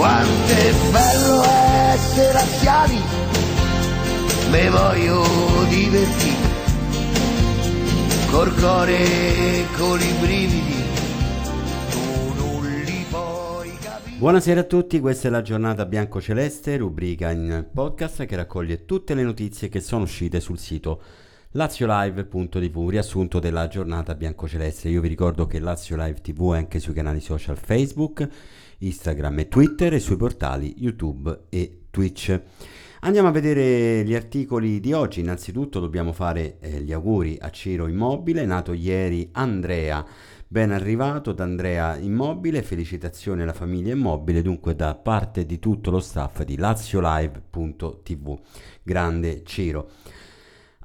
quanto è bello essere anziani, me voglio divertire, col cuore e con i brividi. Buonasera a tutti, questa è la giornata bianco-celeste, rubrica in podcast che raccoglie tutte le notizie che sono uscite sul sito laziolive.tv, riassunto della giornata bianco-celeste. Io vi ricordo che Lazio Live TV è anche sui canali social Facebook, Instagram e Twitter e sui portali YouTube e Twitch. Andiamo a vedere gli articoli di oggi. Innanzitutto dobbiamo fare eh, gli auguri a Ciro Immobile, nato ieri Andrea. Ben arrivato da Andrea Immobile, felicitazioni alla famiglia Immobile, dunque da parte di tutto lo staff di laziolive.tv. Grande Ciro.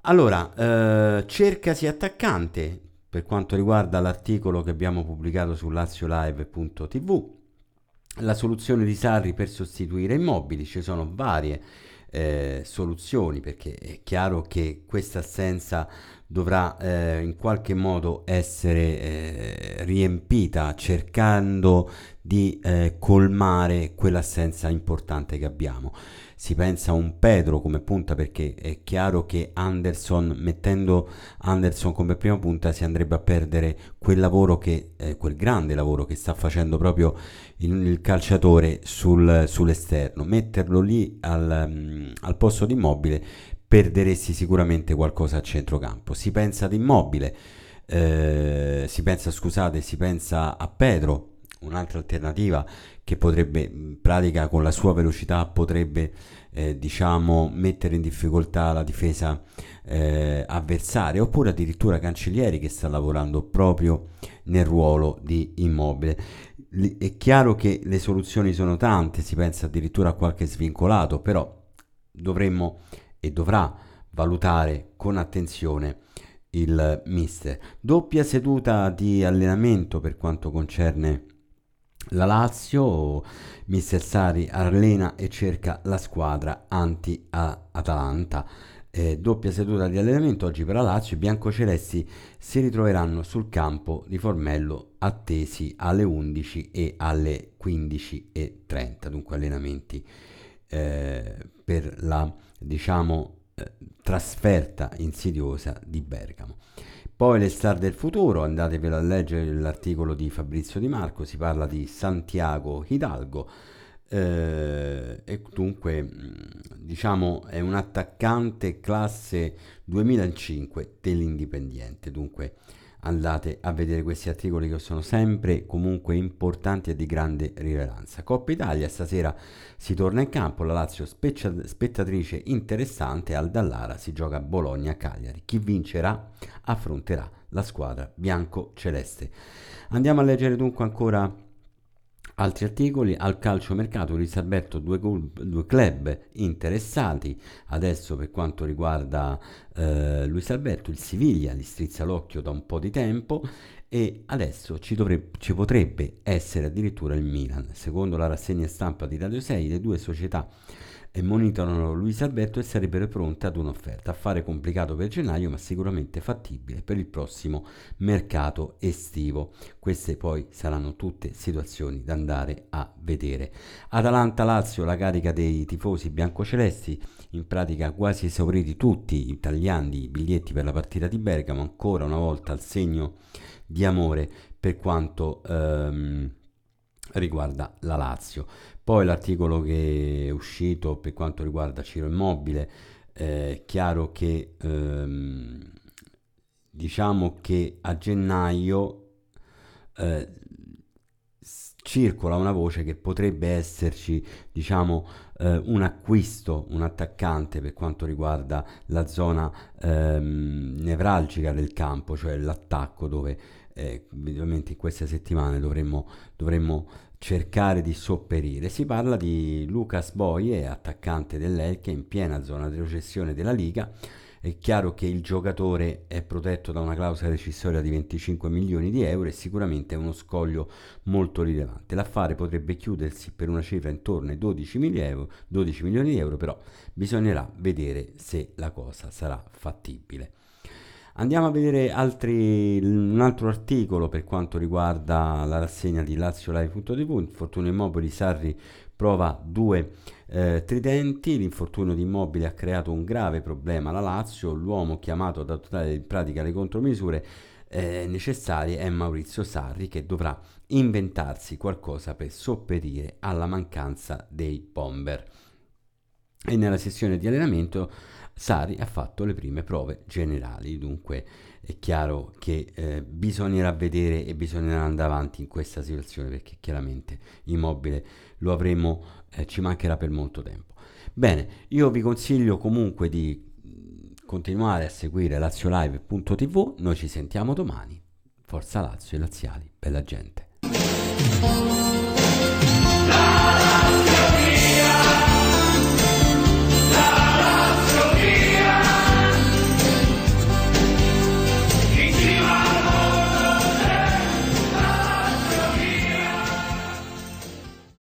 Allora, eh, cercasi attaccante per quanto riguarda l'articolo che abbiamo pubblicato su laziolive.tv la soluzione di Sarri per sostituire immobili, ci sono varie eh, soluzioni perché è chiaro che questa assenza dovrà eh, in qualche modo essere eh, riempita cercando di eh, colmare quell'assenza importante che abbiamo si pensa a un Pedro come punta perché è chiaro che Anderson, mettendo Anderson come prima punta, si andrebbe a perdere quel lavoro che, eh, quel grande lavoro che sta facendo proprio il, il calciatore sul, sull'esterno. Metterlo lì al, um, al posto di immobile perderesti sicuramente qualcosa a centrocampo. Si pensa ad immobile, eh, si pensa, scusate, si pensa a Pedro, un'altra alternativa che potrebbe, in pratica con la sua velocità, potrebbe eh, diciamo mettere in difficoltà la difesa eh, avversaria, oppure addirittura Cancellieri che sta lavorando proprio nel ruolo di immobile. È chiaro che le soluzioni sono tante, si pensa addirittura a qualche svincolato, però dovremmo e dovrà valutare con attenzione il mister. Doppia seduta di allenamento per quanto concerne la Lazio, Mister Sari allena e cerca la squadra anti-Atalanta. Eh, doppia seduta di allenamento oggi per la Lazio. I biancocelesti si ritroveranno sul campo di Formello attesi alle 11 e alle 15.30. Dunque allenamenti eh, per la diciamo eh, trasferta insidiosa di Bergamo. Poi le star del futuro, andatevi a leggere l'articolo di Fabrizio Di Marco, si parla di Santiago Hidalgo eh, e dunque diciamo è un attaccante classe 2005 dell'Indipendiente, dunque andate a vedere questi articoli che sono sempre comunque importanti e di grande rilevanza. Coppa Italia stasera si torna in campo, la Lazio spettatrice interessante, al Dallara si gioca Bologna-Cagliari. Chi vincerà affronterà la squadra bianco-celeste. Andiamo a leggere dunque ancora Altri articoli al calciomercato Luis Alberto due, due, club interessati. Adesso per quanto riguarda eh, Luis Alberto il Siviglia gli strizza l'occhio da un po' di tempo e adesso ci, dovrebbe, ci potrebbe essere addirittura il Milan. Secondo la rassegna stampa di Radio 6 le due società e monitorano Luis Alberto e sarebbero pronte ad un'offerta. Affare complicato per gennaio, ma sicuramente fattibile per il prossimo mercato estivo. Queste poi saranno tutte situazioni da andare a vedere. Atalanta-Lazio, la carica dei tifosi biancocelesti, in pratica quasi esauriti tutti i tagliandi i biglietti per la partita di Bergamo, ancora una volta al segno di amore per quanto... Ehm, riguarda la Lazio. Poi l'articolo che è uscito per quanto riguarda Ciro Immobile, è eh, chiaro che ehm, diciamo che a gennaio eh, circola una voce che potrebbe esserci diciamo eh, un acquisto, un attaccante per quanto riguarda la zona ehm, nevralgica del campo, cioè l'attacco dove eh, ovviamente in queste settimane dovremmo, dovremmo cercare di sopperire. Si parla di Lucas Boye, attaccante dell'Elche in piena zona di recessione della Liga. È chiaro che il giocatore è protetto da una clausola rescissoria di 25 milioni di euro e sicuramente è uno scoglio molto rilevante. L'affare potrebbe chiudersi per una cifra intorno ai 12, mili euro, 12 milioni di euro, però bisognerà vedere se la cosa sarà fattibile. Andiamo a vedere altri, un altro articolo per quanto riguarda la rassegna di LazioLive.tv, infortunio immobili Sarri prova due eh, tridenti, l'infortunio di immobili ha creato un grave problema alla Lazio, l'uomo chiamato ad adottare in pratica le contromisure eh, necessarie è Maurizio Sarri che dovrà inventarsi qualcosa per sopperire alla mancanza dei bomber. E nella sessione di allenamento Sari ha fatto le prime prove generali, dunque è chiaro che eh, bisognerà vedere e bisognerà andare avanti in questa situazione perché chiaramente immobile lo avremo, eh, ci mancherà per molto tempo. Bene, io vi consiglio comunque di mm, continuare a seguire laziolive.tv, noi ci sentiamo domani. Forza Lazio e Laziali, bella gente.